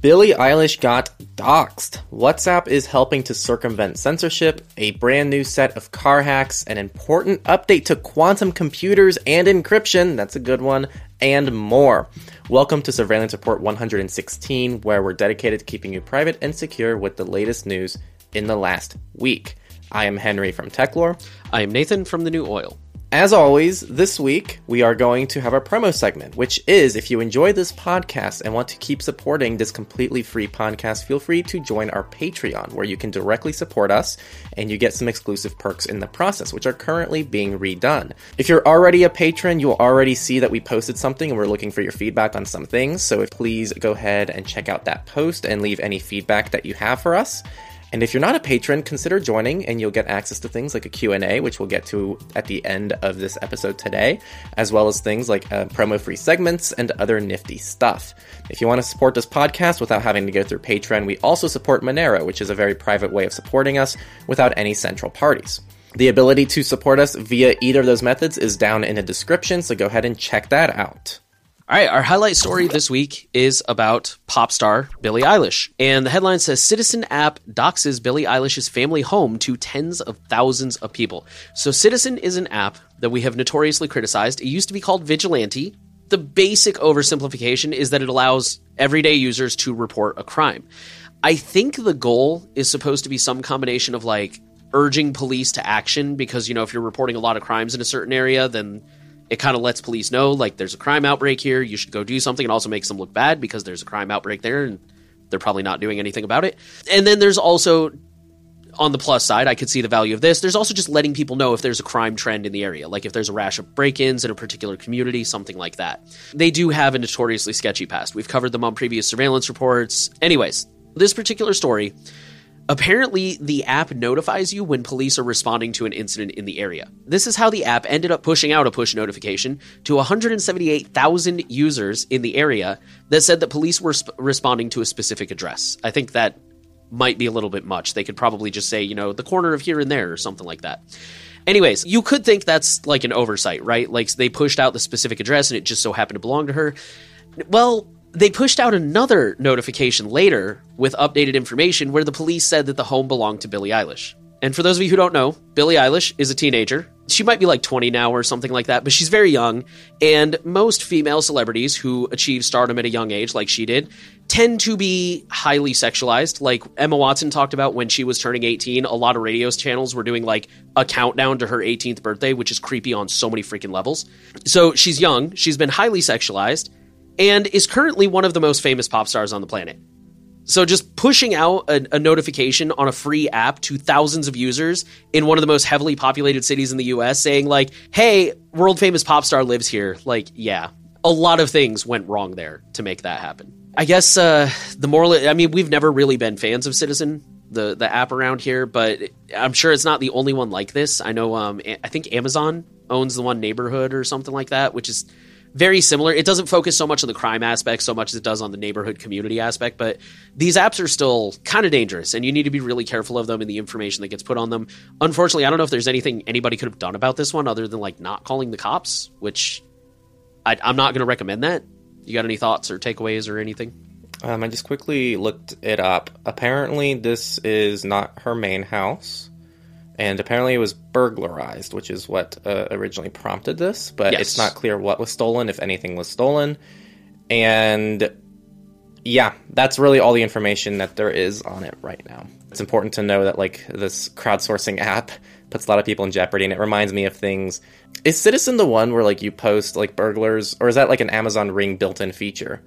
Billie Eilish got doxxed. WhatsApp is helping to circumvent censorship, a brand new set of car hacks, an important update to quantum computers and encryption, that's a good one, and more. Welcome to Surveillance Report 116, where we're dedicated to keeping you private and secure with the latest news in the last week. I am Henry from Techlore. I am Nathan from The New Oil. As always, this week we are going to have our promo segment, which is if you enjoy this podcast and want to keep supporting this completely free podcast, feel free to join our Patreon, where you can directly support us and you get some exclusive perks in the process, which are currently being redone. If you're already a patron, you'll already see that we posted something and we're looking for your feedback on some things. So please go ahead and check out that post and leave any feedback that you have for us. And if you're not a patron, consider joining and you'll get access to things like a Q&A, which we'll get to at the end of this episode today, as well as things like uh, promo-free segments and other nifty stuff. If you want to support this podcast without having to go through Patreon, we also support Monero, which is a very private way of supporting us without any central parties. The ability to support us via either of those methods is down in the description, so go ahead and check that out. All right, our highlight story this week is about pop star Billie Eilish. And the headline says Citizen app doxes Billie Eilish's family home to tens of thousands of people. So, Citizen is an app that we have notoriously criticized. It used to be called Vigilante. The basic oversimplification is that it allows everyday users to report a crime. I think the goal is supposed to be some combination of like urging police to action because, you know, if you're reporting a lot of crimes in a certain area, then it kind of lets police know like there's a crime outbreak here you should go do something. It also makes them look bad because there's a crime outbreak there and they're probably not doing anything about it. And then there's also on the plus side i could see the value of this there's also just letting people know if there's a crime trend in the area like if there's a rash of break-ins in a particular community something like that. They do have a notoriously sketchy past. We've covered them on previous surveillance reports. Anyways this particular story Apparently, the app notifies you when police are responding to an incident in the area. This is how the app ended up pushing out a push notification to 178,000 users in the area that said that police were sp- responding to a specific address. I think that might be a little bit much. They could probably just say, you know, the corner of here and there or something like that. Anyways, you could think that's like an oversight, right? Like they pushed out the specific address and it just so happened to belong to her. Well, they pushed out another notification later with updated information where the police said that the home belonged to Billie Eilish. And for those of you who don't know, Billie Eilish is a teenager. She might be like 20 now or something like that, but she's very young. And most female celebrities who achieve stardom at a young age, like she did, tend to be highly sexualized. Like Emma Watson talked about when she was turning 18, a lot of radio channels were doing like a countdown to her 18th birthday, which is creepy on so many freaking levels. So she's young, she's been highly sexualized and is currently one of the most famous pop stars on the planet. So just pushing out a, a, notification on a free app to thousands of users in one of the most heavily populated cities in the US saying like, "Hey, world famous pop star lives here." Like, yeah. A lot of things went wrong there to make that happen. I guess uh, the moral I mean, we've never really been fans of Citizen, the the app around here, but I'm sure it's not the only one like this. I know um I think Amazon owns the one neighborhood or something like that, which is very similar. It doesn't focus so much on the crime aspect so much as it does on the neighborhood community aspect, but these apps are still kind of dangerous and you need to be really careful of them and the information that gets put on them. Unfortunately, I don't know if there's anything anybody could have done about this one other than like not calling the cops, which I, am not going to recommend that. You got any thoughts or takeaways or anything? Um, I just quickly looked it up. Apparently, this is not her main house and apparently it was burglarized, which is what uh, originally prompted this. But yes. it's not clear what was stolen, if anything was stolen, and yeah, that's really all the information that there is on it right now. It's important to know that like this crowdsourcing app puts a lot of people in jeopardy, and it reminds me of things. Is Citizen the one where like you post like burglars, or is that like an Amazon Ring built-in feature?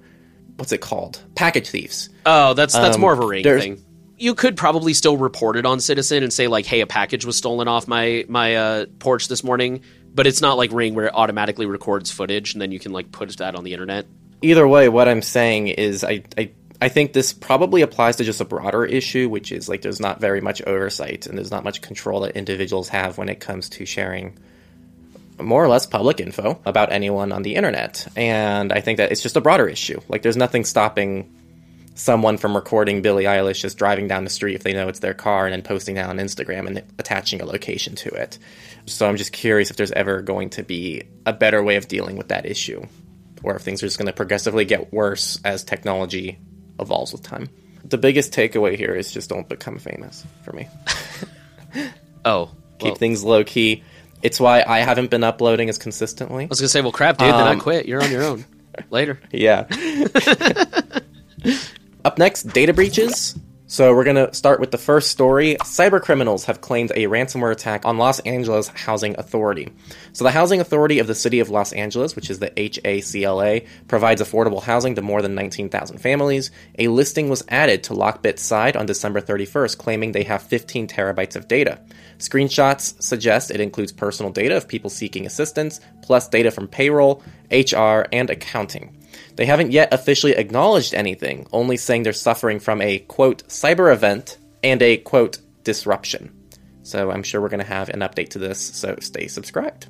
What's it called? Package thieves. Oh, that's that's um, more of a Ring thing you could probably still report it on Citizen and say like, "Hey, a package was stolen off my my uh, porch this morning," but it's not like Ring where it automatically records footage and then you can like put that on the internet. Either way, what I'm saying is, I, I I think this probably applies to just a broader issue, which is like there's not very much oversight and there's not much control that individuals have when it comes to sharing more or less public info about anyone on the internet. And I think that it's just a broader issue. Like there's nothing stopping someone from recording Billie Eilish just driving down the street if they know it's their car and then posting that on Instagram and attaching a location to it. So I'm just curious if there's ever going to be a better way of dealing with that issue or if things are just going to progressively get worse as technology evolves with time. The biggest takeaway here is just don't become famous for me. Oh, Keep well, things low key. It's why I haven't been uploading as consistently. I was gonna say, well, crap, dude. then I Um, quit. You're on your own. Later. Yeah. Up next, data breaches. So we're going to start with the first story. Cyber criminals have claimed a ransomware attack on Los Angeles Housing Authority. So the Housing Authority of the City of Los Angeles, which is the HACLA, provides affordable housing to more than 19,000 families. A listing was added to Lockbit's side on December 31st, claiming they have 15 terabytes of data. Screenshots suggest it includes personal data of people seeking assistance, plus data from payroll, HR, and accounting. They haven't yet officially acknowledged anything, only saying they're suffering from a quote cyber event and a quote disruption. So I'm sure we're going to have an update to this, so stay subscribed.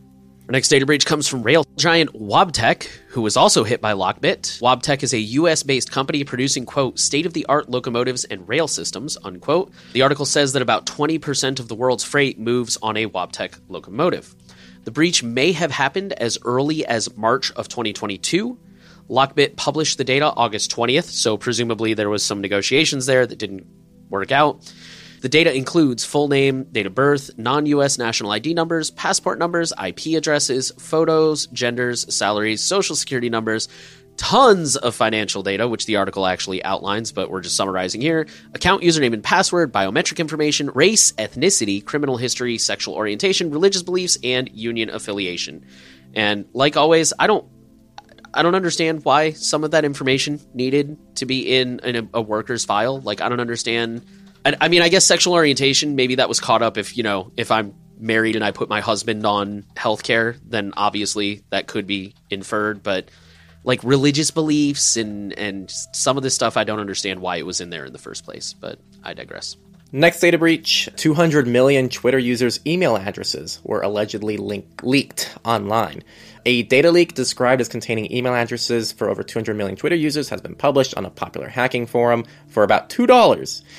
Our next data breach comes from rail giant Wabtec, who was also hit by Lockbit. Wabtec is a US based company producing, quote, state of the art locomotives and rail systems, unquote. The article says that about 20% of the world's freight moves on a Wabtec locomotive. The breach may have happened as early as March of 2022. Lockbit published the data August 20th, so presumably there was some negotiations there that didn't work out. The data includes full name, date of birth, non US national ID numbers, passport numbers, IP addresses, photos, genders, salaries, social security numbers, tons of financial data, which the article actually outlines, but we're just summarizing here account username and password, biometric information, race, ethnicity, criminal history, sexual orientation, religious beliefs, and union affiliation. And like always, I don't I don't understand why some of that information needed to be in, in a, a worker's file. Like, I don't understand. I, I mean, I guess sexual orientation, maybe that was caught up if, you know, if I'm married and I put my husband on healthcare, then obviously that could be inferred. But like religious beliefs and, and some of this stuff, I don't understand why it was in there in the first place. But I digress. Next data breach 200 million Twitter users' email addresses were allegedly link- leaked online. A data leak described as containing email addresses for over 200 million Twitter users has been published on a popular hacking forum for about $2.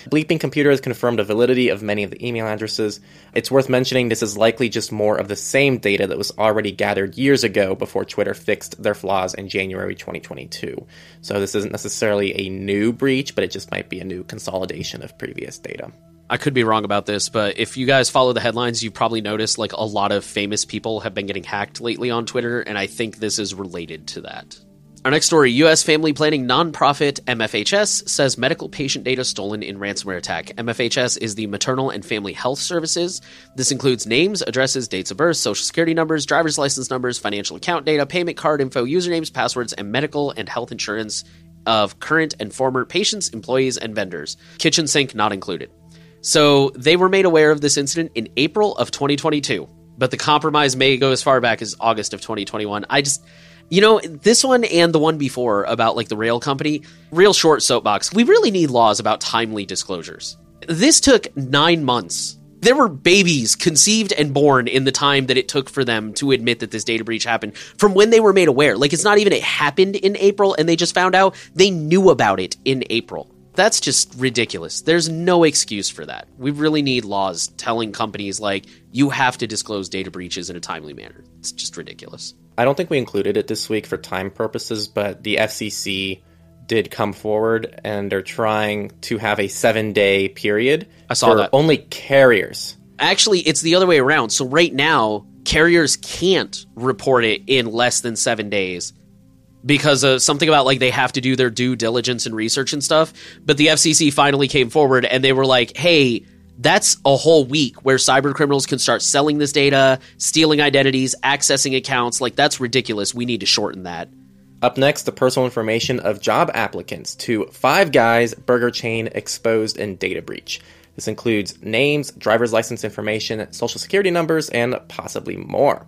Bleeping Computer has confirmed the validity of many of the email addresses. It's worth mentioning this is likely just more of the same data that was already gathered years ago before Twitter fixed their flaws in January 2022. So this isn't necessarily a new breach, but it just might be a new consolidation of previous data. I could be wrong about this, but if you guys follow the headlines, you've probably noticed like a lot of famous people have been getting hacked lately on Twitter, and I think this is related to that. Our next story U.S. family planning nonprofit MFHS says medical patient data stolen in ransomware attack. MFHS is the Maternal and Family Health Services. This includes names, addresses, dates of birth, social security numbers, driver's license numbers, financial account data, payment card info, usernames, passwords, and medical and health insurance of current and former patients, employees, and vendors. Kitchen sink not included. So they were made aware of this incident in April of 2022, but the compromise may go as far back as August of 2021. I just, you know, this one and the one before about like the rail company, real short soapbox. We really need laws about timely disclosures. This took nine months. There were babies conceived and born in the time that it took for them to admit that this data breach happened from when they were made aware. Like, it's not even it happened in April and they just found out. They knew about it in April. That's just ridiculous. There's no excuse for that. We really need laws telling companies like you have to disclose data breaches in a timely manner. It's just ridiculous. I don't think we included it this week for time purposes, but the FCC did come forward and they're trying to have a seven day period I saw for that. only carriers. Actually, it's the other way around. So right now, carriers can't report it in less than 7 days because of something about like they have to do their due diligence and research and stuff. But the FCC finally came forward and they were like, "Hey, that's a whole week where cyber criminals can start selling this data, stealing identities, accessing accounts. Like that's ridiculous. We need to shorten that." Up next, the personal information of job applicants to Five Guys burger chain exposed in data breach. This includes names, driver's license information, social security numbers, and possibly more.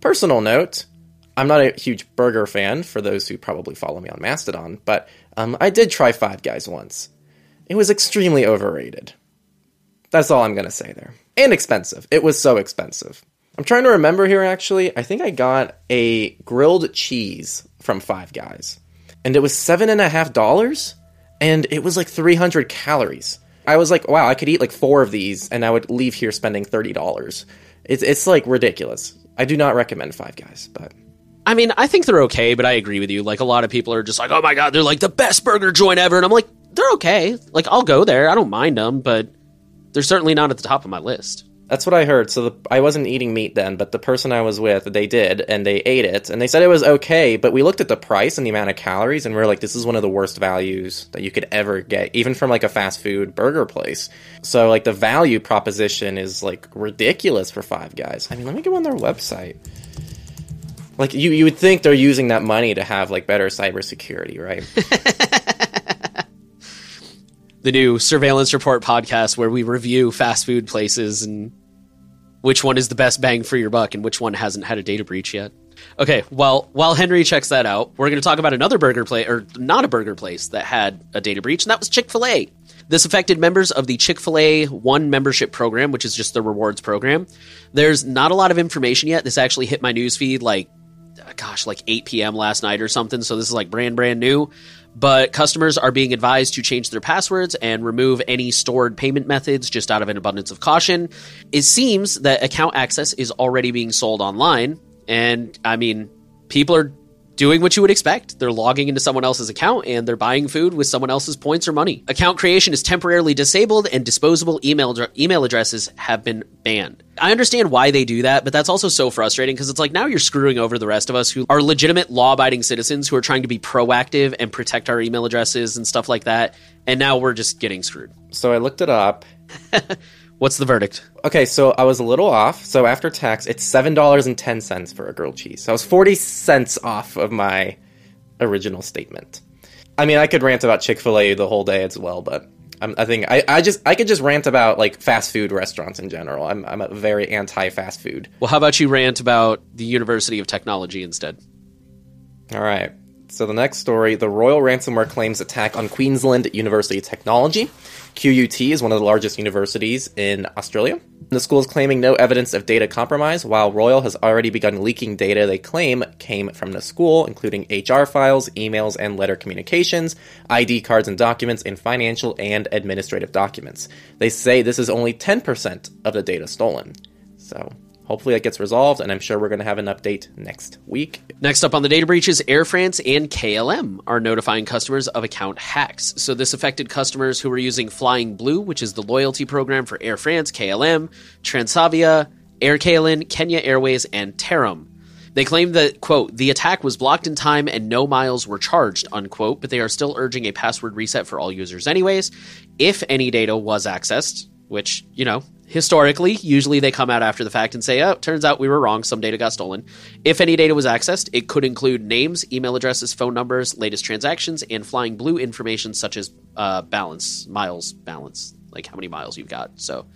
Personal note I'm not a huge burger fan for those who probably follow me on Mastodon, but um, I did try Five Guys once. It was extremely overrated. That's all I'm going to say there. And expensive. It was so expensive. I'm trying to remember here actually. I think I got a grilled cheese from Five Guys, and it was seven and a half dollars, and it was like 300 calories. I was like, wow, I could eat like four of these, and I would leave here spending thirty dollars. It's it's like ridiculous. I do not recommend Five Guys, but I mean, I think they're okay, but I agree with you. Like a lot of people are just like, "Oh my god, they're like the best burger joint ever," and I'm like, they're okay. Like I'll go there. I don't mind them, but they're certainly not at the top of my list. That's what I heard. So the, I wasn't eating meat then, but the person I was with, they did, and they ate it, and they said it was okay. But we looked at the price and the amount of calories, and we are like, this is one of the worst values that you could ever get, even from like a fast food burger place. So like the value proposition is like ridiculous for Five Guys. I mean, let me go on their website. Like you, you would think they're using that money to have like better cybersecurity, right? the new surveillance report podcast where we review fast food places and which one is the best bang for your buck and which one hasn't had a data breach yet. Okay, well, while Henry checks that out, we're going to talk about another burger place, or not a burger place, that had a data breach, and that was Chick fil A. This affected members of the Chick fil A One membership program, which is just the rewards program. There's not a lot of information yet. This actually hit my newsfeed like, gosh, like 8 p.m. last night or something, so this is like brand, brand new but customers are being advised to change their passwords and remove any stored payment methods just out of an abundance of caution. It seems that account access is already being sold online, and I mean, people are doing what you would expect. They're logging into someone else's account and they're buying food with someone else's points or money. Account creation is temporarily disabled and disposable email email addresses have been banned. I understand why they do that, but that's also so frustrating because it's like now you're screwing over the rest of us who are legitimate law-abiding citizens who are trying to be proactive and protect our email addresses and stuff like that, and now we're just getting screwed. So I looked it up. What's the verdict? Okay, so I was a little off. So after tax, it's seven dollars and ten cents for a grilled cheese. So I was forty cents off of my original statement. I mean, I could rant about Chick Fil A the whole day as well, but I'm, i think I, I just I could just rant about like fast food restaurants in general. I'm I'm a very anti fast food. Well, how about you rant about the University of Technology instead? All right. So the next story, the Royal Ransomware claims attack on Queensland University of Technology. QUT is one of the largest universities in Australia. The school is claiming no evidence of data compromise, while Royal has already begun leaking data they claim came from the school, including HR files, emails, and letter communications, ID cards and documents, and financial and administrative documents. They say this is only 10% of the data stolen. So hopefully that gets resolved, and I'm sure we're going to have an update next week. Next up on the data breaches, Air France and KLM are notifying customers of account hacks. So this affected customers who were using Flying Blue, which is the loyalty program for Air France, KLM, Transavia, Aircalin, Kenya Airways, and Tarom. They claim that, quote, the attack was blocked in time and no miles were charged, unquote, but they are still urging a password reset for all users anyways. If any data was accessed, which, you know, historically, usually they come out after the fact and say, oh, turns out we were wrong, some data got stolen. If any data was accessed, it could include names, email addresses, phone numbers, latest transactions, and flying blue information such as uh, balance, miles balance, like how many miles you've got. So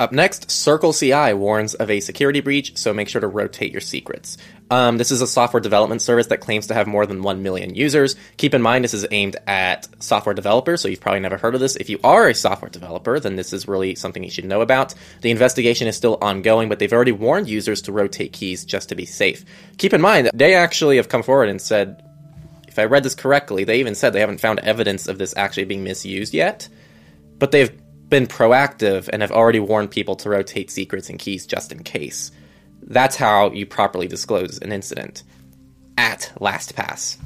up next, CircleCI warns of a security breach, so make sure to rotate your secrets. Um, this is a software development service that claims to have more than 1 million users. Keep in mind, this is aimed at software developers, so you've probably never heard of this. If you are a software developer, then this is really something you should know about. The investigation is still ongoing, but they've already warned users to rotate keys just to be safe. Keep in mind, they actually have come forward and said, if I read this correctly, they even said they haven't found evidence of this actually being misused yet, but they've been proactive and have already warned people to rotate secrets and keys just in case. That's how you properly disclose an incident at LastPass.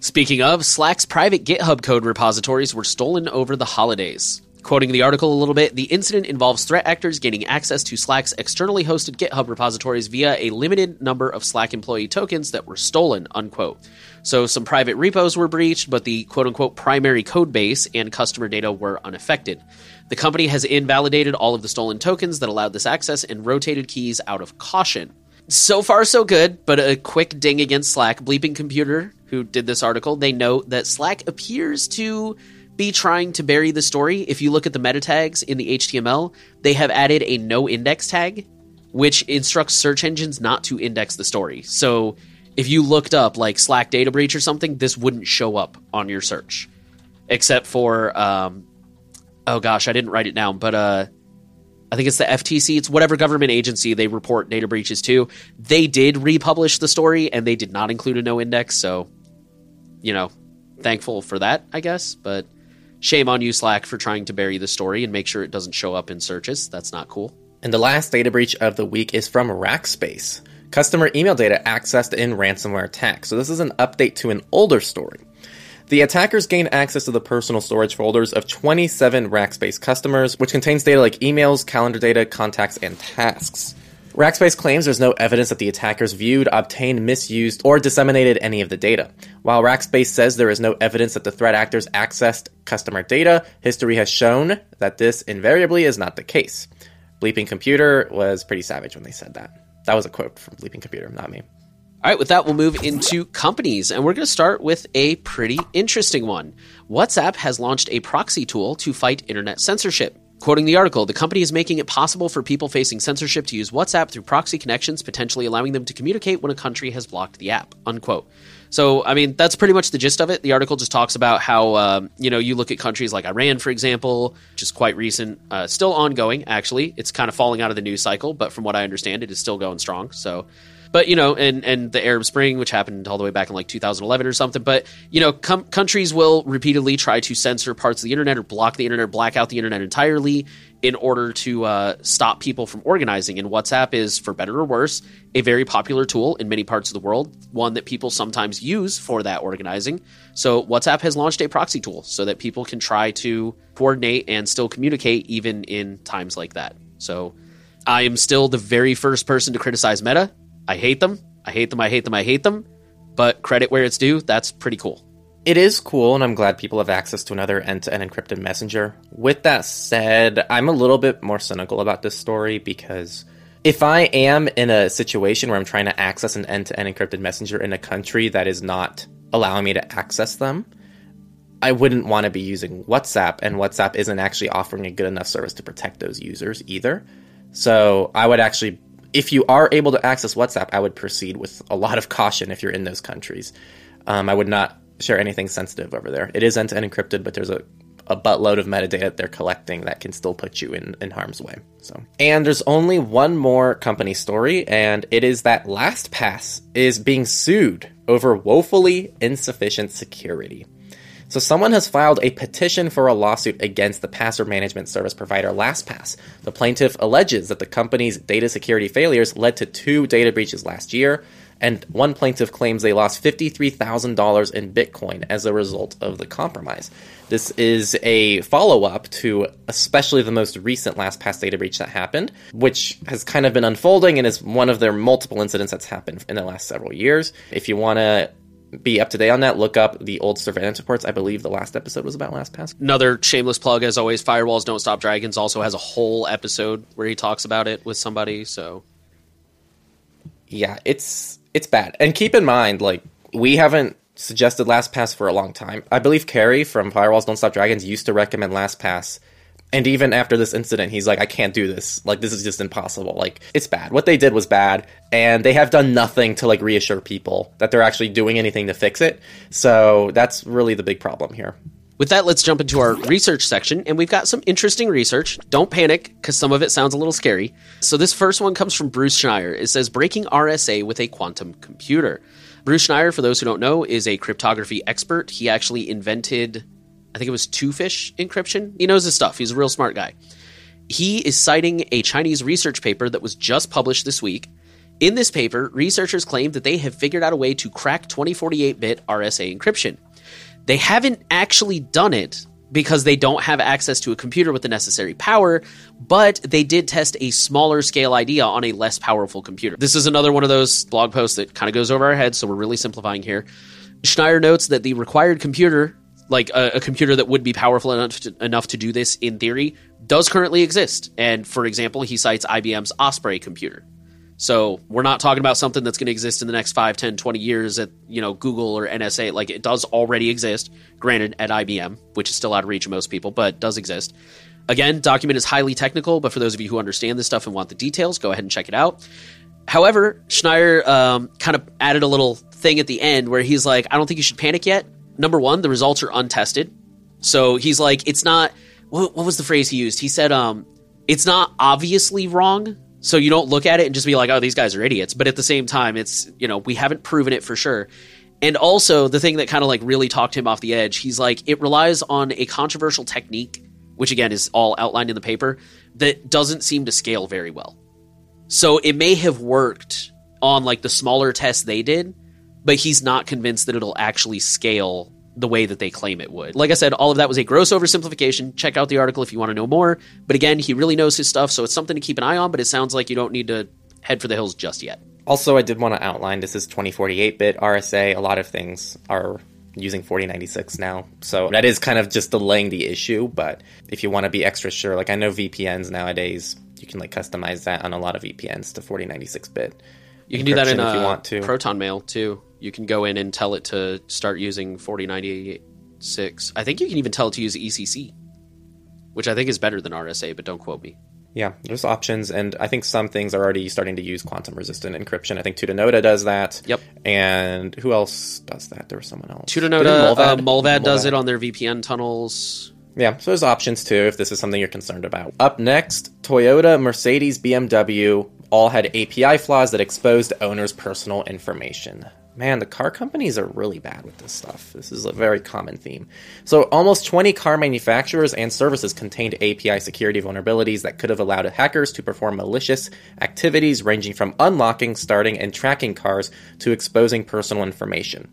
Speaking of, Slack's private GitHub code repositories were stolen over the holidays. Quoting the article a little bit, the incident involves threat actors gaining access to Slack's externally hosted GitHub repositories via a limited number of Slack employee tokens that were stolen, unquote. So some private repos were breached, but the quote unquote primary code base and customer data were unaffected. The company has invalidated all of the stolen tokens that allowed this access and rotated keys out of caution. So far, so good, but a quick ding against Slack. Bleeping Computer, who did this article, they note that Slack appears to be trying to bury the story. If you look at the meta tags in the HTML, they have added a no index tag, which instructs search engines not to index the story. So if you looked up like Slack data breach or something, this wouldn't show up on your search, except for um, oh gosh, I didn't write it down, but uh, I think it's the FTC. It's whatever government agency they report data breaches to. They did republish the story and they did not include a no index. So, you know, thankful for that, I guess. But shame on you, Slack, for trying to bury the story and make sure it doesn't show up in searches. That's not cool. And the last data breach of the week is from Rackspace. customer email data accessed in ransomware attack. So this is an update to an older story. The attackers gained access to the personal storage folders of 27 Rackspace customers, which contains data like emails, calendar data, contacts, and tasks. Rackspace claims there's no evidence that the attackers viewed, obtained, misused, or disseminated any of the data. While Rackspace says there is no evidence that the threat actors accessed customer data, history has shown that this invariably is not the case. Bleeping Computer was pretty savage when they said that. That was a quote from Bleeping Computer, not me. All right, with that, we'll move into companies, and we're going to start with a pretty interesting one. WhatsApp has launched a proxy tool to fight internet censorship. Quoting the article, the company is making it possible for people facing censorship to use WhatsApp through proxy connections, potentially allowing them to communicate when a country has blocked the app. Unquote. So, I mean, that's pretty much the gist of it. The article just talks about how, um, you know, you look at countries like Iran, for example, which is quite recent, uh, still ongoing, actually. It's kind of falling out of the news cycle, but from what I understand, it is still going strong. So, but you know, and and the Arab Spring, which happened all the way back in like 2011 or something. But you know, com- countries will repeatedly try to censor parts of the internet or block the internet, black out the internet entirely in order to uh, stop people from organizing. And WhatsApp is, for better or worse, a very popular tool in many parts of the world, one that people sometimes use for that organizing. So, WhatsApp has launched a proxy tool so that people can try to coordinate and still communicate even in times like that. So, I am still the very first person to criticize Meta. I hate them. I hate them. I hate them. I hate them. But credit where it's due, that's pretty cool. It is cool, and I'm glad people have access to another end to end encrypted messenger. With that said, I'm a little bit more cynical about this story because if I am in a situation where I'm trying to access an end to end encrypted messenger in a country that is not allowing me to access them, I wouldn't want to be using WhatsApp, and WhatsApp isn't actually offering a good enough service to protect those users either. So I would actually if you are able to access WhatsApp, I would proceed with a lot of caution if you're in those countries. Um, I would not share anything sensitive over there. It is end to end encrypted, but there's a, a buttload of metadata they're collecting that can still put you in, in harm's way. So, and there's only one more company story, and it is that LastPass is being sued over woefully insufficient security. So someone has filed a petition for a lawsuit against the password management service provider LastPass. The plaintiff alleges that the company's data security failures led to two data breaches last year, and one plaintiff claims they lost $53,000 in Bitcoin as a result of the compromise. This is a follow up to especially the most recent LastPass data breach that happened, which has kind of been unfolding and is one of their multiple incidents that's happened in the last several years. If you want to be up to date on that, look up the old surveillance reports. I believe the last episode was about LastPass. Another shameless plug, as always, Firewalls Don't Stop Dragons also has a whole episode where he talks about it with somebody. So, yeah, it's it's bad. And keep in mind, like we haven't suggested LastPass for a long time. I believe Carey from Firewalls Don't Stop Dragons used to recommend LastPass and even after this incident, he's like, I can't do this. Like, this is just impossible. Like, it's bad. What they did was bad, and they have done nothing to like reassure people that they're actually doing anything to fix it. So that's really the big problem here. With that, let's jump into our research section, and we've got some interesting research. Don't panic, because some of it sounds a little scary. So, this first one comes from Bruce Schneier. It says breaking RSA with a quantum computer. Bruce Schneier, for those who don't know, is a cryptography expert. He actually invented I think it was Twofish encryption. He knows his stuff. He's a real smart guy. He is citing a Chinese research paper that was just published this week. In this paper, researchers claim that they have figured out a way to crack 2048 bit RSA encryption. They haven't actually done it because they don't have access to a computer with the necessary power, but they did test a smaller scale idea on a less powerful computer. This is another one of those blog posts that kind of goes over our heads, so we're really simplifying here. Schneier notes that the required computer like a, a, computer that would be powerful enough to, enough to do this in theory does currently exist. And for example, he cites IBM's Osprey computer. So we're not talking about something that's going to exist in the next 5, 10, 20 years at, you know, Google or NSA. Like it does already exist, granted at IBM, which is still out of reach of most people, but does exist. Again, document is highly technical, but for those of you who understand this stuff and want the details, go ahead and check it out. However, Schneier um, kind of added a little thing at the end where he's like, I don't think you should panic yet number one, the results are untested. So he's like, it's not. What, what was the phrase he used? He said, um, it's not obviously wrong. So you don't look at it and just be like, oh, these guys are idiots. But at the same time, it's, you know, we haven't proven it for sure. And also, the thing that kind of like really talked him off the edge, he's like, it relies on a controversial technique, which again is all outlined in the paper, that doesn't seem to scale very well. So it may have worked on like the smaller tests they did, but he's not convinced that it'll actually scale the way that they claim it would. Like I said, all of that was a gross oversimplification. Check out the article if you want to know more. But again, he really knows his stuff, so it's something to keep an eye on, but it sounds like you don't need to head for the hills just yet. Also, I did want to outline this is 2048 bit RSA. A lot of things are using 4096 now. So that is kind of just delaying the issue, but if you want to be extra sure, like I know VPNs nowadays, you can like customize that on a lot of VPNs to 4096 bit. You can do that in if you uh, want to. Proton Mail too. You can go in and tell it to start using 4096. I think you can even tell it to use ECC, which I think is better than RSA, but don't quote me. Yeah, there's options, and I think some things are already starting to use quantum resistant encryption. I think Tutanota does that. Yep. And who else does that? There was someone else. Tutanota, Didn't uh, Mullvad does it on their VPN tunnels. Yeah, so there's options too if this is something you're concerned about. Up next, Toyota, Mercedes, BMW all had API flaws that exposed owners' personal information. Man, the car companies are really bad with this stuff. This is a very common theme. So, almost 20 car manufacturers and services contained API security vulnerabilities that could have allowed hackers to perform malicious activities ranging from unlocking, starting, and tracking cars to exposing personal information.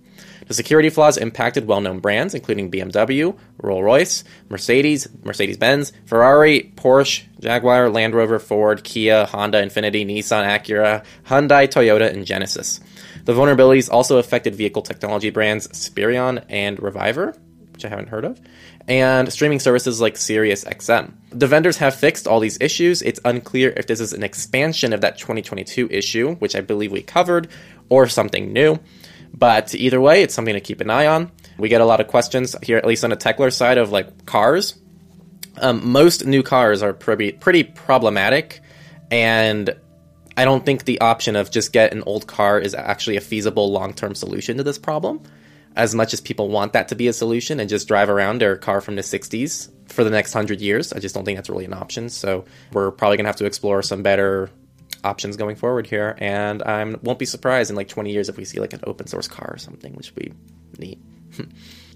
The security flaws impacted well known brands, including BMW, Rolls Royce, Mercedes, Mercedes Benz, Ferrari, Porsche, Jaguar, Land Rover, Ford, Kia, Honda, Infiniti, Nissan, Acura, Hyundai, Toyota, and Genesis. The vulnerabilities also affected vehicle technology brands Spireon and Reviver, which I haven't heard of, and streaming services like SiriusXM. The vendors have fixed all these issues. It's unclear if this is an expansion of that 2022 issue, which I believe we covered, or something new. But either way, it's something to keep an eye on. We get a lot of questions here, at least on the Techlore side of like cars. Um, most new cars are pretty pretty problematic, and I don't think the option of just get an old car is actually a feasible long term solution to this problem. As much as people want that to be a solution and just drive around their car from the 60s for the next hundred years, I just don't think that's really an option. So we're probably gonna have to explore some better options going forward here. And I won't be surprised in like 20 years if we see like an open source car or something, which would be neat.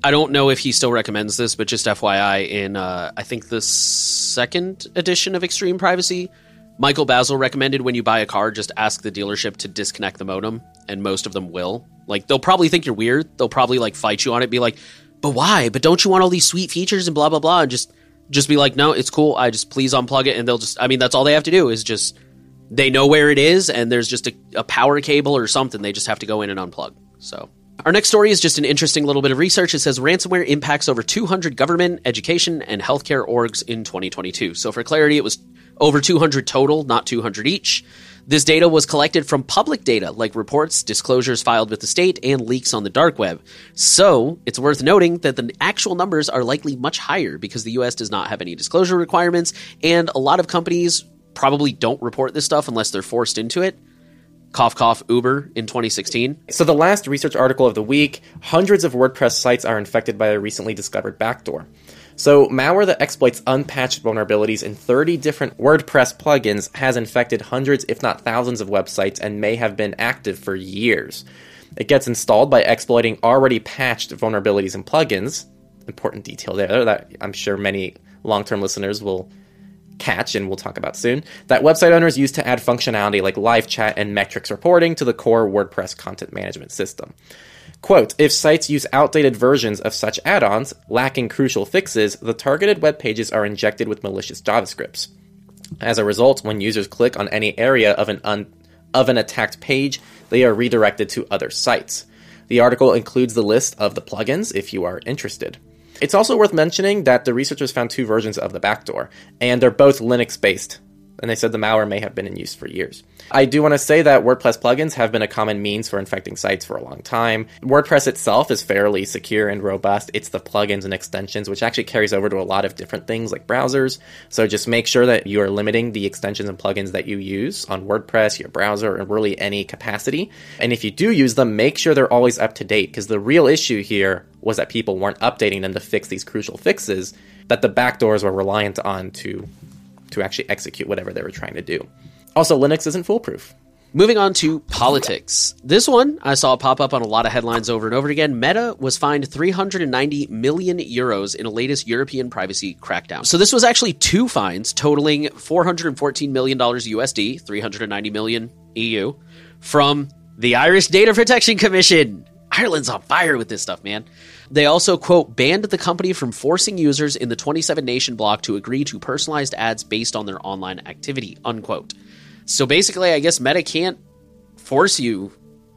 I don't know if he still recommends this, but just FYI, in uh, I think the second edition of Extreme Privacy, Michael Bazzell recommended when you buy a car, just ask the dealership to disconnect the modem, and most of them will. Like they'll probably think you're weird. They'll probably like fight you on it, be like, "But why? But don't you want all these sweet features and blah blah blah?" And just just be like, "No, it's cool. I just please unplug it." And they'll just, I mean, that's all they have to do is just they know where it is, and there's just a, a power cable or something. They just have to go in and unplug. So. Our next story is just an interesting little bit of research. It says ransomware impacts over 200 government, education, and healthcare orgs in 2022. So, for clarity, it was over 200 total, not 200 each. This data was collected from public data, like reports, disclosures filed with the state, and leaks on the dark web. So, it's worth noting that the actual numbers are likely much higher because the US does not have any disclosure requirements, and a lot of companies probably don't report this stuff unless they're forced into it cough cough Uber in 2016. So the last research article of the week, hundreds of WordPress sites are infected by a recently discovered backdoor. So malware that exploits unpatched vulnerabilities in 30 different WordPress plugins has infected hundreds if not thousands of websites and may have been active for years. It gets installed by exploiting already patched vulnerabilities in plugins. Important detail there that I'm sure many long-term listeners will catch and we'll talk about soon, that website owners use to add functionality like live chat and metrics reporting to the core WordPress content management system. Quote, if sites use outdated versions of such add ons, lacking crucial fixes, the targeted web pages are injected with malicious JavaScripts. As a result, when users click on any area of an, un- of an attacked page, they are redirected to other sites. The article includes the list of the plugins if you are interested. It's also worth mentioning that the researchers found two versions of the backdoor, and they're both Linux based. And they said the malware may have been in use for years. I do want to say that WordPress plugins have been a common means for infecting sites for a long time. WordPress itself is fairly secure and robust. It's the plugins and extensions, which actually carries over to a lot of different things like browsers. So just make sure that you are limiting the extensions and plugins that you use on WordPress, your browser, and really any capacity. And if you do use them, make sure they're always up to date because the real issue here was that people weren't updating them to fix these crucial fixes that the backdoors were reliant on to to actually execute whatever they were trying to do. Also, Linux isn't foolproof. Moving on to politics. This one I saw pop up on a lot of headlines over and over again. Meta was fined 390 million euros in a latest European privacy crackdown. So this was actually two fines totaling 414 million dollars USD, 390 million EU, from the Irish Data Protection Commission. Ireland's on fire with this stuff, man. They also, quote, banned the company from forcing users in the 27 nation bloc to agree to personalized ads based on their online activity, unquote. So basically, I guess Meta can't force you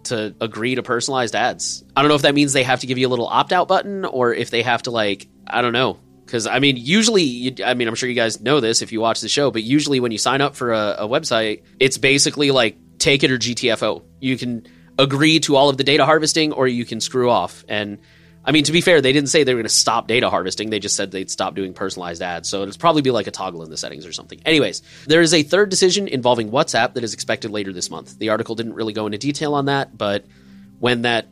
to agree to personalized ads. I don't know if that means they have to give you a little opt out button or if they have to, like, I don't know. Because, I mean, usually, you, I mean, I'm sure you guys know this if you watch the show, but usually when you sign up for a, a website, it's basically like take it or GTFO. You can agree to all of the data harvesting or you can screw off. And I mean, to be fair, they didn't say they were going to stop data harvesting. They just said they'd stop doing personalized ads. So it'll probably be like a toggle in the settings or something. Anyways, there is a third decision involving WhatsApp that is expected later this month. The article didn't really go into detail on that, but when that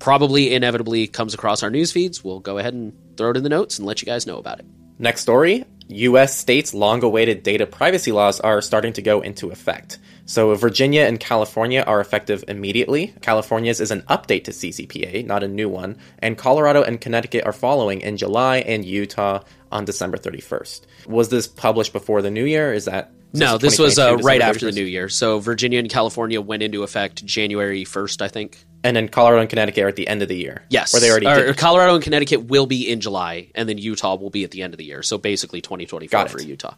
probably inevitably comes across our news feeds, we'll go ahead and throw it in the notes and let you guys know about it. Next story US states' long awaited data privacy laws are starting to go into effect. So, Virginia and California are effective immediately. California's is an update to CCPA, not a new one. And Colorado and Connecticut are following in July, and Utah on December 31st. Was this published before the new year? Is that no, this was uh, right after the new year. So Virginia and California went into effect January 1st, I think. And then Colorado and Connecticut are at the end of the year. Yes. Or they already or, Colorado and Connecticut will be in July, and then Utah will be at the end of the year. So basically 2024 for Utah.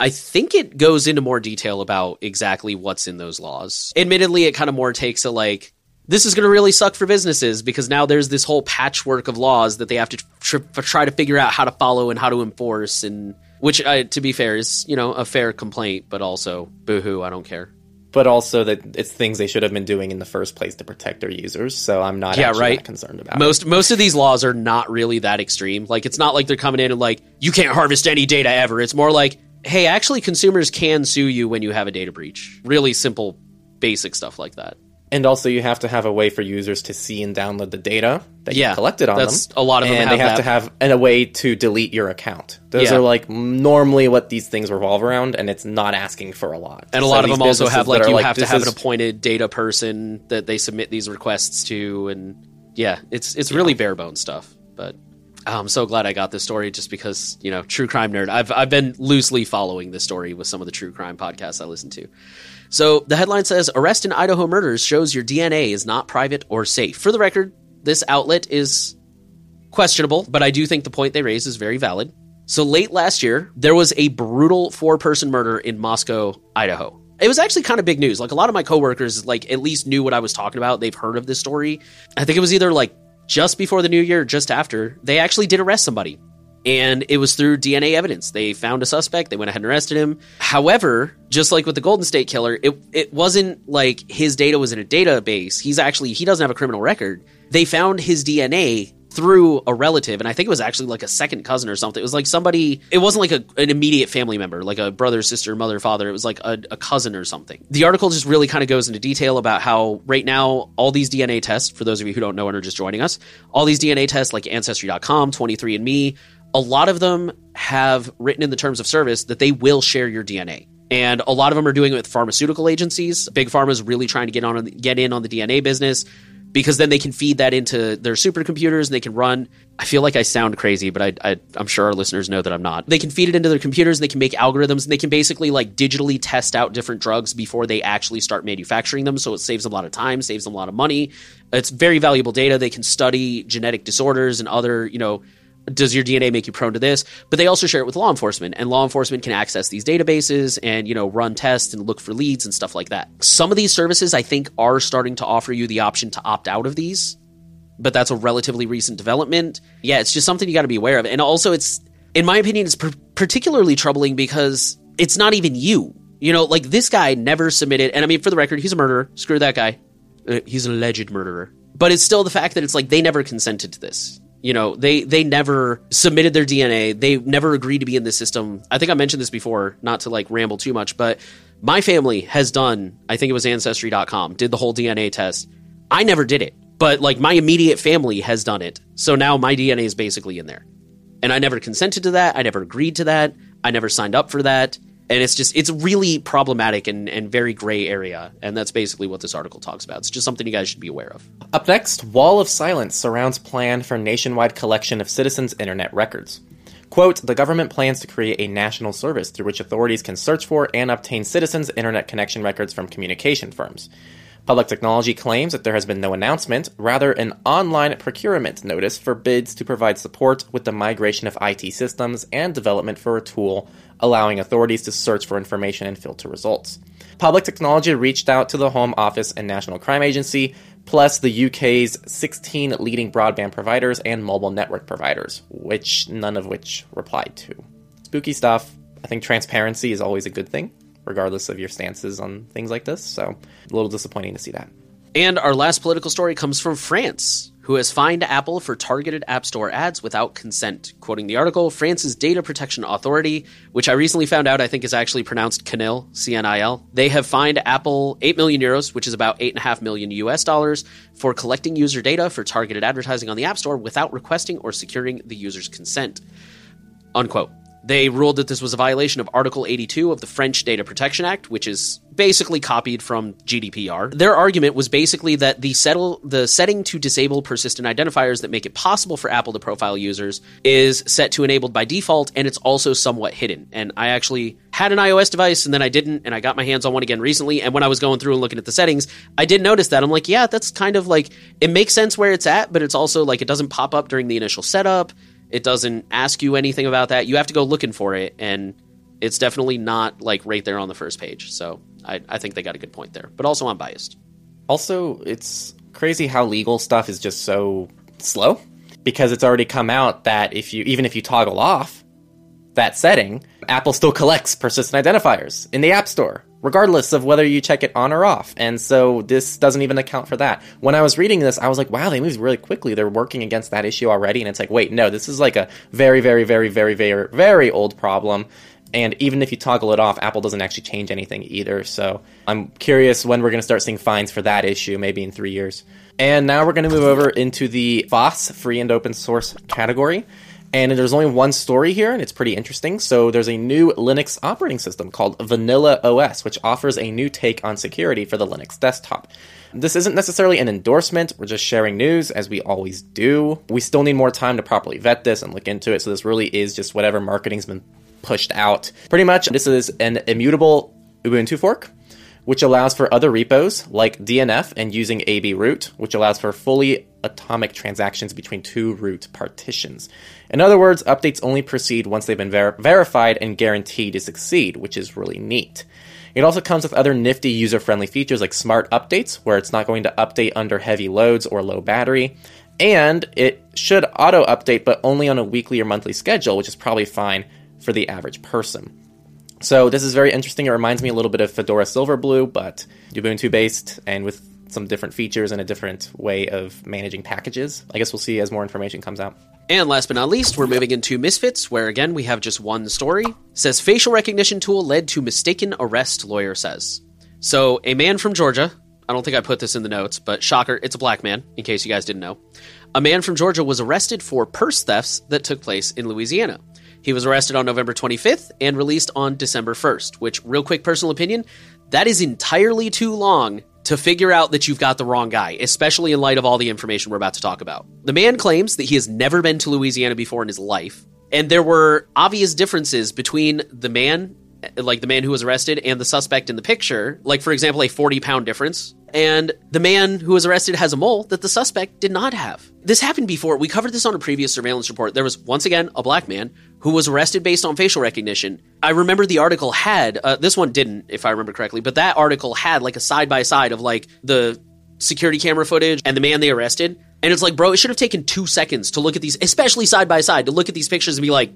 I think it goes into more detail about exactly what's in those laws. Admittedly, it kind of more takes a like, this is going to really suck for businesses because now there's this whole patchwork of laws that they have to tr- try to figure out how to follow and how to enforce and which, uh, to be fair, is you know a fair complaint, but also boohoo, I don't care. But also that it's things they should have been doing in the first place to protect their users. So I'm not yeah, right. concerned about most it. most of these laws are not really that extreme. Like it's not like they're coming in and like you can't harvest any data ever. It's more like hey, actually, consumers can sue you when you have a data breach. Really simple, basic stuff like that. And also, you have to have a way for users to see and download the data that yeah, you collected on that's, them. A lot of them and they have that. to have a way to delete your account. Those yeah. are like normally what these things revolve around, and it's not asking for a lot. And a lot of them also have like you like, have to have is... an appointed data person that they submit these requests to, and yeah, it's it's yeah. really bare bones stuff. But oh, I'm so glad I got this story just because you know, true crime nerd. I've I've been loosely following this story with some of the true crime podcasts I listen to. So the headline says Arrest in Idaho murders shows your DNA is not private or safe. For the record, this outlet is questionable, but I do think the point they raise is very valid. So late last year, there was a brutal four person murder in Moscow, Idaho. It was actually kind of big news. Like a lot of my coworkers like at least knew what I was talking about. They've heard of this story. I think it was either like just before the new year, just after. They actually did arrest somebody and it was through DNA evidence. They found a suspect, they went ahead and arrested him. However, just like with the Golden State Killer, it it wasn't like his data was in a database. He's actually he doesn't have a criminal record. They found his DNA through a relative, and I think it was actually like a second cousin or something. It was like somebody. It wasn't like a, an immediate family member, like a brother, sister, mother, father. It was like a, a cousin or something. The article just really kind of goes into detail about how right now all these DNA tests, for those of you who don't know and are just joining us, all these DNA tests like Ancestry.com, 23andMe, a lot of them have written in the terms of service that they will share your DNA. And a lot of them are doing it with pharmaceutical agencies. Big Pharma is really trying to get on get in on the DNA business because then they can feed that into their supercomputers and they can run. I feel like I sound crazy, but I, am sure our listeners know that I'm not. They can feed it into their computers and they can make algorithms and they can basically like digitally test out different drugs before they actually start manufacturing them. So it saves them a lot of time, saves them a lot of money. It's very valuable data. They can study genetic disorders and other, you know, does your DNA make you prone to this? But they also share it with law enforcement, and law enforcement can access these databases and you know run tests and look for leads and stuff like that. Some of these services, I think, are starting to offer you the option to opt out of these, but that's a relatively recent development. Yeah, it's just something you got to be aware of, and also it's, in my opinion, it's particularly troubling because it's not even you. You know, like this guy never submitted, and I mean, for the record, he's a murderer. Screw that guy. Uh, he's an alleged murderer. But it's still the fact that it's like they never consented to this you know, they they never submitted their DNA. They never agreed to be in the system. I think I mentioned this before, not to like ramble too much, but my family has done, I think it was ancestry.com, did the whole DNA test. I never did it, but like my immediate family has done it. So now my DNA is basically in there. And I never consented to that. I never agreed to that. I never signed up for that and it's just it's really problematic and, and very gray area. And that's basically what this article talks about. It's just something you guys should be aware of. Up next wall of silence surrounds plan for nationwide collection of citizens internet records. Quote the government plans to create a national service through which authorities can search for and obtain citizens internet connection records from communication firms. Public Technology claims that there has been no announcement, rather, an online procurement notice for bids to provide support with the migration of IT systems and development for a tool allowing authorities to search for information and filter results. Public Technology reached out to the Home Office and National Crime Agency, plus the UK's 16 leading broadband providers and mobile network providers, which none of which replied to. Spooky stuff. I think transparency is always a good thing regardless of your stances on things like this. So, a little disappointing to see that. And our last political story comes from France, who has fined Apple for targeted App Store ads without consent. Quoting the article, France's Data Protection Authority, which I recently found out I think is actually pronounced CNIL, C N I L, they have fined Apple 8 million euros, which is about 8.5 million US dollars, for collecting user data for targeted advertising on the App Store without requesting or securing the user's consent. Unquote. They ruled that this was a violation of Article 82 of the French Data Protection Act, which is basically copied from GDPR. Their argument was basically that the settle the setting to disable persistent identifiers that make it possible for Apple to profile users is set to enabled by default and it's also somewhat hidden. And I actually had an iOS device and then I didn't and I got my hands on one again recently and when I was going through and looking at the settings, I did notice that. I'm like, yeah, that's kind of like it makes sense where it's at, but it's also like it doesn't pop up during the initial setup it doesn't ask you anything about that. You have to go looking for it, and it's definitely not like right there on the first page. So I, I think they got a good point there. But also, I'm biased. Also, it's crazy how legal stuff is just so slow because it's already come out that if you even if you toggle off that setting, Apple still collects persistent identifiers in the App Store regardless of whether you check it on or off. And so this doesn't even account for that. When I was reading this, I was like, wow, they moved really quickly. They're working against that issue already. And it's like, wait, no, this is like a very, very, very, very, very, very old problem. And even if you toggle it off, Apple doesn't actually change anything either. So I'm curious when we're going to start seeing fines for that issue, maybe in three years. And now we're going to move over into the FOSS, free and open source category. And there's only one story here, and it's pretty interesting. So there's a new Linux operating system called Vanilla OS, which offers a new take on security for the Linux desktop. This isn't necessarily an endorsement, we're just sharing news as we always do. We still need more time to properly vet this and look into it, so this really is just whatever marketing's been pushed out. Pretty much, this is an immutable Ubuntu fork which allows for other repos like DNF and using ABRoot, which allows for fully atomic transactions between two root partitions. In other words, updates only proceed once they've been ver- verified and guaranteed to succeed, which is really neat. It also comes with other nifty user friendly features like smart updates, where it's not going to update under heavy loads or low battery. And it should auto update, but only on a weekly or monthly schedule, which is probably fine for the average person. So this is very interesting. It reminds me a little bit of Fedora Silverblue, but Ubuntu based and with some different features and a different way of managing packages. I guess we'll see as more information comes out. And last but not least, we're moving into Misfits, where again we have just one story. It says facial recognition tool led to mistaken arrest, lawyer says. So a man from Georgia, I don't think I put this in the notes, but shocker, it's a black man, in case you guys didn't know. A man from Georgia was arrested for purse thefts that took place in Louisiana. He was arrested on November 25th and released on December 1st, which, real quick personal opinion, that is entirely too long to figure out that you've got the wrong guy, especially in light of all the information we're about to talk about. The man claims that he has never been to Louisiana before in his life, and there were obvious differences between the man, like the man who was arrested, and the suspect in the picture. Like, for example, a 40 pound difference and the man who was arrested has a mole that the suspect did not have. This happened before. We covered this on a previous surveillance report. There was, once again, a black man who was arrested based on facial recognition. I remember the article had, uh, this one didn't, if I remember correctly, but that article had like a side by side of like the security camera footage and the man they arrested. And it's like, bro, it should have taken two seconds to look at these, especially side by side, to look at these pictures and be like,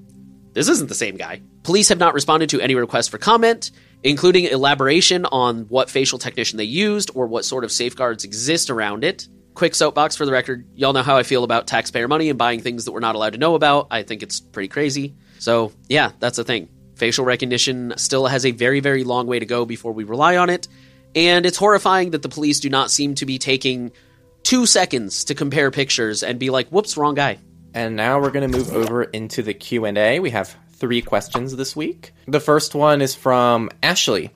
this isn't the same guy. Police have not responded to any requests for comment including elaboration on what facial technician they used or what sort of safeguards exist around it. Quick soapbox for the record y'all know how I feel about taxpayer money and buying things that we're not allowed to know about. I think it's pretty crazy. So, yeah, that's the thing. Facial recognition still has a very, very long way to go before we rely on it. And it's horrifying that the police do not seem to be taking two seconds to compare pictures and be like, whoops, wrong guy. And now we're going to move over into the Q&A. We have three questions this week. The first one is from Ashley.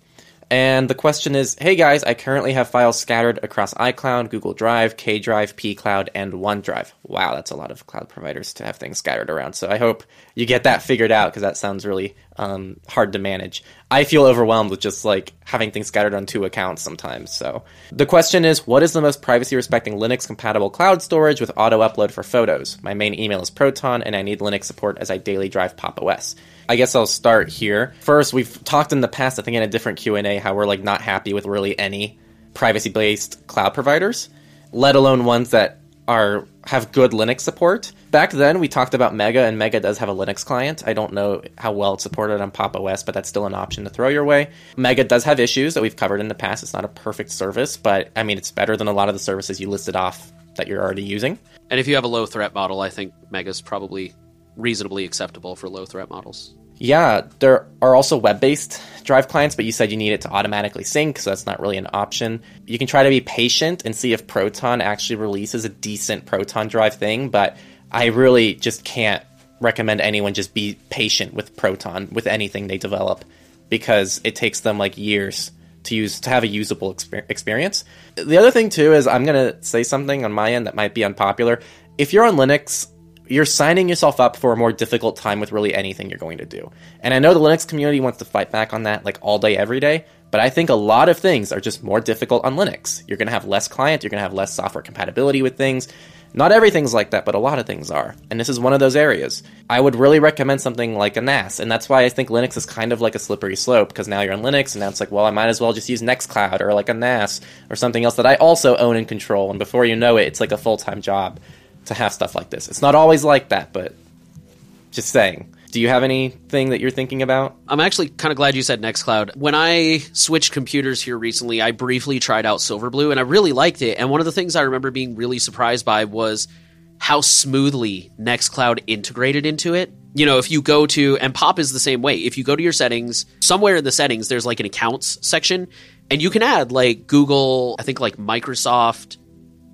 And the question is Hey guys, I currently have files scattered across iCloud, Google Drive, kDrive, P Cloud, and OneDrive. Wow, that's a lot of cloud providers to have things scattered around. So I hope you get that figured out because that sounds really um, hard to manage. I feel overwhelmed with just like having things scattered on two accounts sometimes. So the question is What is the most privacy respecting Linux compatible cloud storage with auto upload for photos? My main email is Proton, and I need Linux support as I daily drive Pop! OS. I guess I'll start here. First, we've talked in the past, I think in a different Q&A, how we're like not happy with really any privacy-based cloud providers, let alone ones that are have good Linux support. Back then, we talked about Mega, and Mega does have a Linux client. I don't know how well it's supported on Pop! OS, but that's still an option to throw your way. Mega does have issues that we've covered in the past. It's not a perfect service, but I mean, it's better than a lot of the services you listed off that you're already using. And if you have a low threat model, I think Mega's probably reasonably acceptable for low threat models. Yeah, there are also web based drive clients, but you said you need it to automatically sync, so that's not really an option. You can try to be patient and see if Proton actually releases a decent Proton drive thing, but I really just can't recommend anyone just be patient with Proton with anything they develop because it takes them like years to use to have a usable exper- experience. The other thing too is I'm going to say something on my end that might be unpopular. If you're on Linux, you're signing yourself up for a more difficult time with really anything you're going to do. And I know the Linux community wants to fight back on that like all day, every day, but I think a lot of things are just more difficult on Linux. You're going to have less client, you're going to have less software compatibility with things. Not everything's like that, but a lot of things are. And this is one of those areas. I would really recommend something like a NAS. And that's why I think Linux is kind of like a slippery slope, because now you're on Linux, and now it's like, well, I might as well just use Nextcloud or like a NAS or something else that I also own and control. And before you know it, it's like a full time job to have stuff like this. It's not always like that, but just saying. Do you have anything that you're thinking about? I'm actually kind of glad you said Nextcloud. When I switched computers here recently, I briefly tried out Silverblue and I really liked it. And one of the things I remember being really surprised by was how smoothly Nextcloud integrated into it. You know, if you go to, and Pop is the same way, if you go to your settings, somewhere in the settings, there's like an accounts section, and you can add like Google, I think like Microsoft,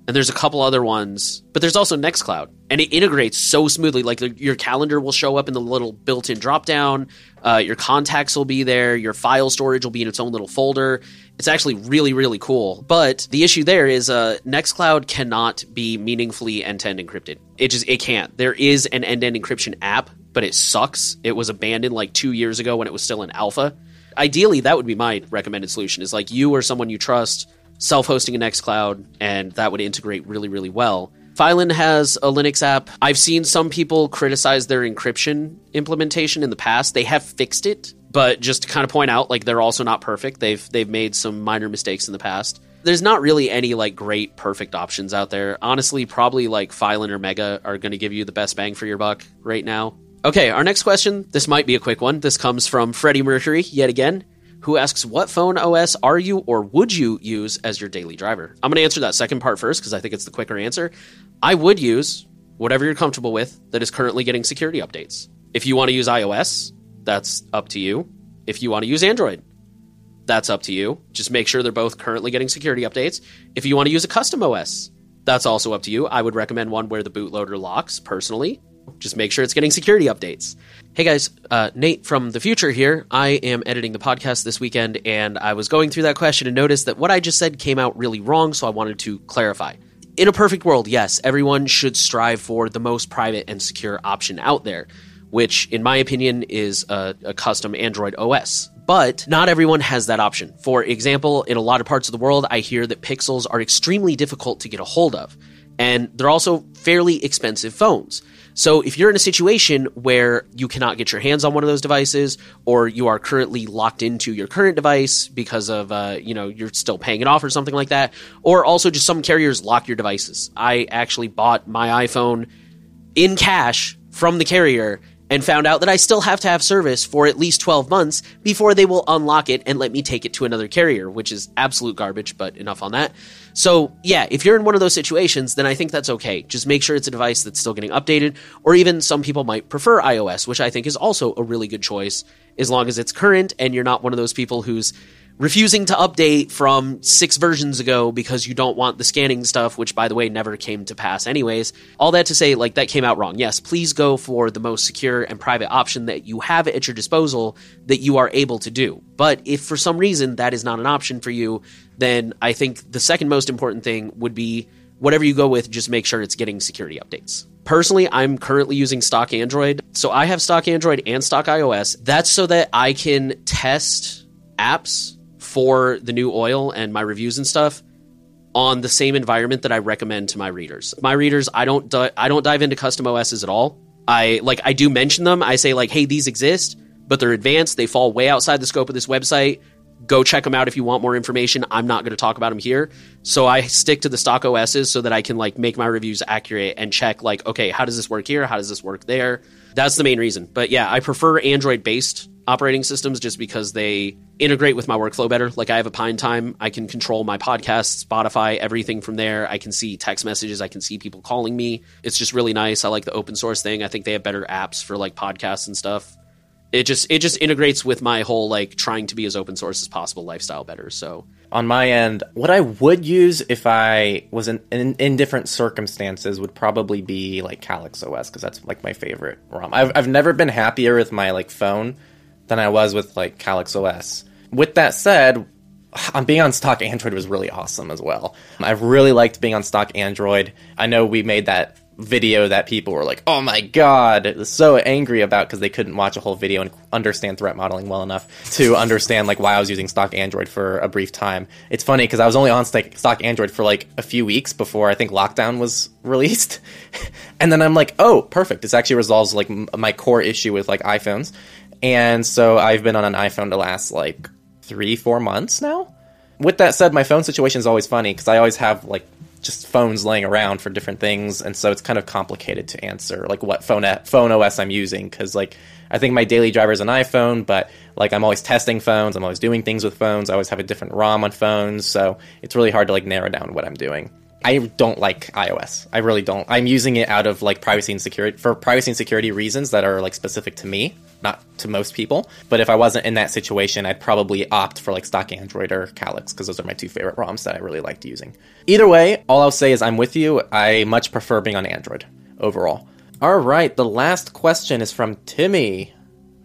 and there's a couple other ones, but there's also Nextcloud, and it integrates so smoothly. Like your calendar will show up in the little built-in dropdown, uh, your contacts will be there, your file storage will be in its own little folder. It's actually really, really cool. But the issue there is uh, Nextcloud cannot be meaningfully end-to-end encrypted. It just it can't. There is an end-to-end encryption app, but it sucks. It was abandoned like two years ago when it was still in alpha. Ideally, that would be my recommended solution. Is like you or someone you trust self-hosting a Nextcloud, and that would integrate really, really well. Filen has a Linux app. I've seen some people criticize their encryption implementation in the past. They have fixed it, but just to kind of point out, like they're also not perfect. They've they've made some minor mistakes in the past. There's not really any like great perfect options out there. Honestly, probably like Filen or Mega are going to give you the best bang for your buck right now. Okay, our next question. This might be a quick one. This comes from Freddie Mercury yet again who asks, What phone OS are you or would you use as your daily driver? I'm going to answer that second part first because I think it's the quicker answer. I would use whatever you're comfortable with that is currently getting security updates. If you want to use iOS, that's up to you. If you want to use Android, that's up to you. Just make sure they're both currently getting security updates. If you want to use a custom OS, that's also up to you. I would recommend one where the bootloader locks personally. Just make sure it's getting security updates. Hey guys, uh, Nate from the future here. I am editing the podcast this weekend, and I was going through that question and noticed that what I just said came out really wrong, so I wanted to clarify. In a perfect world, yes, everyone should strive for the most private and secure option out there, which, in my opinion, is a, a custom Android OS. But not everyone has that option. For example, in a lot of parts of the world, I hear that Pixels are extremely difficult to get a hold of, and they're also fairly expensive phones. So if you're in a situation where you cannot get your hands on one of those devices, or you are currently locked into your current device because of uh, you know you're still paying it off or something like that, or also just some carriers lock your devices. I actually bought my iPhone in cash from the carrier and found out that I still have to have service for at least 12 months before they will unlock it and let me take it to another carrier, which is absolute garbage, but enough on that. So, yeah, if you're in one of those situations, then I think that's okay. Just make sure it's a device that's still getting updated, or even some people might prefer iOS, which I think is also a really good choice as long as it's current and you're not one of those people who's refusing to update from six versions ago because you don't want the scanning stuff, which by the way never came to pass anyways. All that to say, like that came out wrong. Yes, please go for the most secure and private option that you have at your disposal that you are able to do. But if for some reason that is not an option for you, then I think the second most important thing would be whatever you go with, just make sure it's getting security updates. Personally, I'm currently using stock Android. So I have stock Android and stock iOS. That's so that I can test apps for the new oil and my reviews and stuff on the same environment that I recommend to my readers. My readers, I don't di- I don't dive into custom OSs at all. I like I do mention them. I say like, "Hey, these exist, but they're advanced. They fall way outside the scope of this website. Go check them out if you want more information. I'm not going to talk about them here." So I stick to the stock OSs so that I can like make my reviews accurate and check like, "Okay, how does this work here? How does this work there?" That's the main reason. But yeah, I prefer Android based operating systems just because they integrate with my workflow better. Like I have a PineTime, I can control my podcast, Spotify, everything from there. I can see text messages, I can see people calling me. It's just really nice. I like the open source thing. I think they have better apps for like podcasts and stuff. It just it just integrates with my whole like trying to be as open source as possible lifestyle better. So on my end, what I would use if I was in, in, in different circumstances would probably be like Calyx OS because that's like my favorite ROM. I've, I've never been happier with my like phone than I was with like Calyx OS. With that said, being on stock Android was really awesome as well. I really liked being on stock Android. I know we made that video that people were like, "Oh my god," so angry about because they couldn't watch a whole video and understand threat modeling well enough to understand like why I was using stock Android for a brief time. It's funny because I was only on stock Android for like a few weeks before I think lockdown was released, and then I'm like, "Oh, perfect! This actually resolves like my core issue with like iPhones." And so I've been on an iPhone to last like three, four months now. With that said, my phone situation is always funny because I always have like just phones laying around for different things, and so it's kind of complicated to answer like what phone phone OS I'm using because like I think my daily driver is an iPhone, but like I'm always testing phones, I'm always doing things with phones. I always have a different ROM on phones, so it's really hard to like narrow down what I'm doing. I don't like iOS. I really don't. I'm using it out of like privacy and security for privacy and security reasons that are like specific to me, not to most people. But if I wasn't in that situation, I'd probably opt for like stock Android or Calyx because those are my two favorite ROMs that I really liked using. Either way, all I'll say is I'm with you. I much prefer being on Android overall. All right, the last question is from Timmy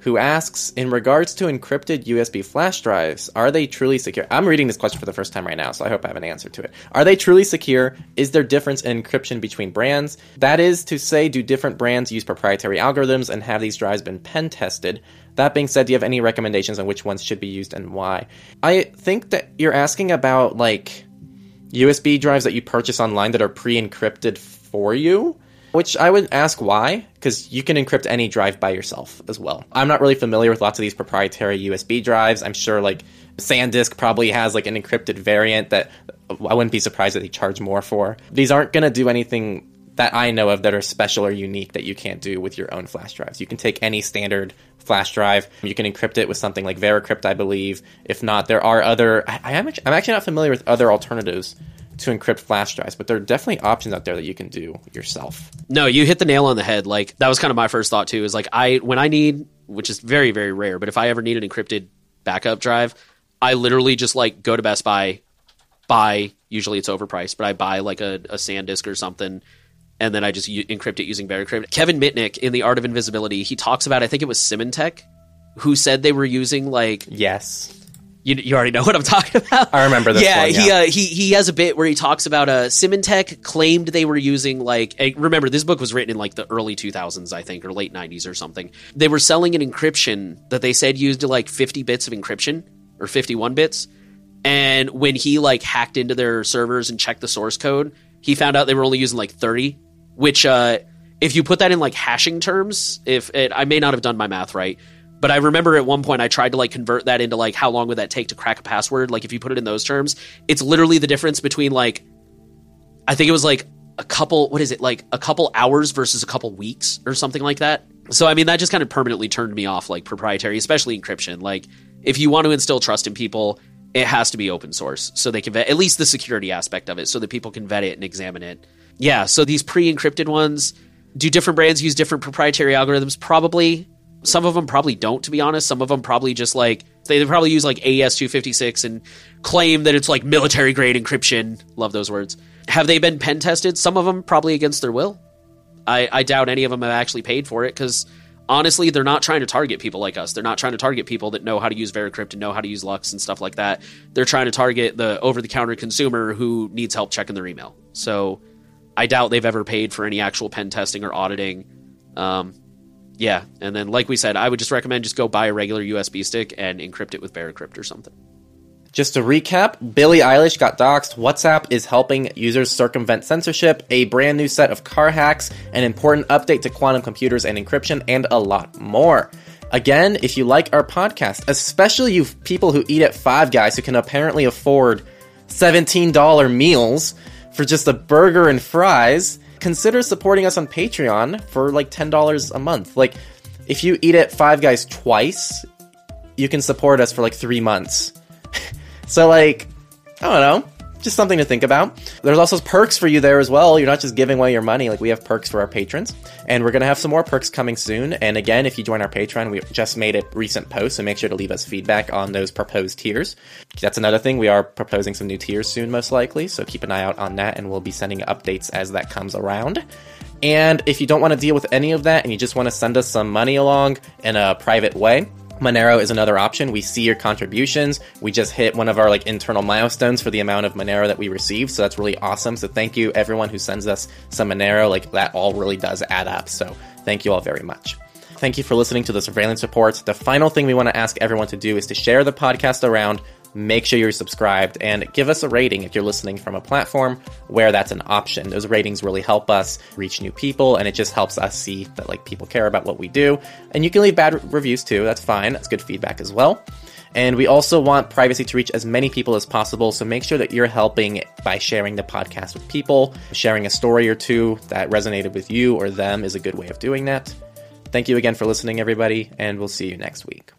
who asks In regards to encrypted USB flash drives, are they truly secure? I'm reading this question for the first time right now, so I hope I have an answer to it. Are they truly secure? Is there difference in encryption between brands? That is to say, do different brands use proprietary algorithms and have these drives been pen tested? That being said, do you have any recommendations on which ones should be used and why? I think that you're asking about like USB drives that you purchase online that are pre encrypted for you. Which I would ask why, because you can encrypt any drive by yourself as well. I'm not really familiar with lots of these proprietary USB drives. I'm sure like SanDisk probably has like an encrypted variant that I wouldn't be surprised that they charge more for. These aren't going to do anything that I know of that are special or unique that you can't do with your own flash drives. You can take any standard flash drive, you can encrypt it with something like VeraCrypt, I believe. If not, there are other. I, am, I'm actually not familiar with other alternatives to encrypt flash drives, but there are definitely options out there that you can do yourself. No, you hit the nail on the head. Like that was kind of my first thought too. Is like I when I need, which is very very rare, but if I ever need an encrypted backup drive, I literally just like go to Best Buy, buy. Usually it's overpriced, but I buy like a, a SanDisk or something. And then I just u- encrypt it using VeraCrypt. Kevin Mitnick in The Art of Invisibility, he talks about, I think it was Symantec, who said they were using like yes you, you already know what I'm talking about. I remember this. Yeah, one, yeah. he uh, he he has a bit where he talks about uh, Symantec claimed they were using like a, remember this book was written in like the early 2000s I think or late 90s or something. They were selling an encryption that they said used like 50 bits of encryption or 51 bits. And when he like hacked into their servers and checked the source code, he found out they were only using like 30, which uh if you put that in like hashing terms, if it, I may not have done my math right, but I remember at one point I tried to like convert that into like how long would that take to crack a password? Like if you put it in those terms, it's literally the difference between like I think it was like a couple what is it like a couple hours versus a couple weeks or something like that. So I mean that just kind of permanently turned me off like proprietary, especially encryption. Like if you want to instill trust in people, it has to be open source so they can vet at least the security aspect of it so that people can vet it and examine it. Yeah, so these pre-encrypted ones do different brands use different proprietary algorithms? Probably some of them probably don't, to be honest. Some of them probably just like They probably use like AES 256 and claim that it's like military grade encryption. Love those words. Have they been pen tested? Some of them probably against their will. I, I doubt any of them have actually paid for it because honestly, they're not trying to target people like us. They're not trying to target people that know how to use Veracrypt and know how to use LUKS and stuff like that. They're trying to target the over the counter consumer who needs help checking their email. So I doubt they've ever paid for any actual pen testing or auditing. Um, yeah, and then like we said, I would just recommend just go buy a regular USB stick and encrypt it with Veracrypt or something. Just to recap, Billie Eilish got doxxed. WhatsApp is helping users circumvent censorship, a brand new set of car hacks, an important update to quantum computers and encryption, and a lot more. Again, if you like our podcast, especially you people who eat at Five Guys who can apparently afford $17 meals for just a burger and fries, consider supporting us on Patreon for like $10 a month. Like, if you eat at Five Guys twice, you can support us for like three months. so, like, I don't know. Just something to think about. There's also perks for you there as well. You're not just giving away your money. Like we have perks for our patrons, and we're gonna have some more perks coming soon. And again, if you join our Patreon, we just made a recent post, so make sure to leave us feedback on those proposed tiers. That's another thing. We are proposing some new tiers soon, most likely. So keep an eye out on that, and we'll be sending updates as that comes around. And if you don't want to deal with any of that, and you just want to send us some money along in a private way, Monero is another option. We see your contributions. We just hit one of our like internal milestones for the amount of Monero that we received, so that's really awesome. So thank you everyone who sends us some Monero. Like that all really does add up. So thank you all very much. Thank you for listening to the surveillance reports. The final thing we want to ask everyone to do is to share the podcast around make sure you're subscribed and give us a rating if you're listening from a platform where that's an option. Those ratings really help us reach new people and it just helps us see that like people care about what we do. And you can leave bad reviews too. That's fine. That's good feedback as well. And we also want privacy to reach as many people as possible. So make sure that you're helping by sharing the podcast with people. Sharing a story or two that resonated with you or them is a good way of doing that. Thank you again for listening, everybody, and we'll see you next week.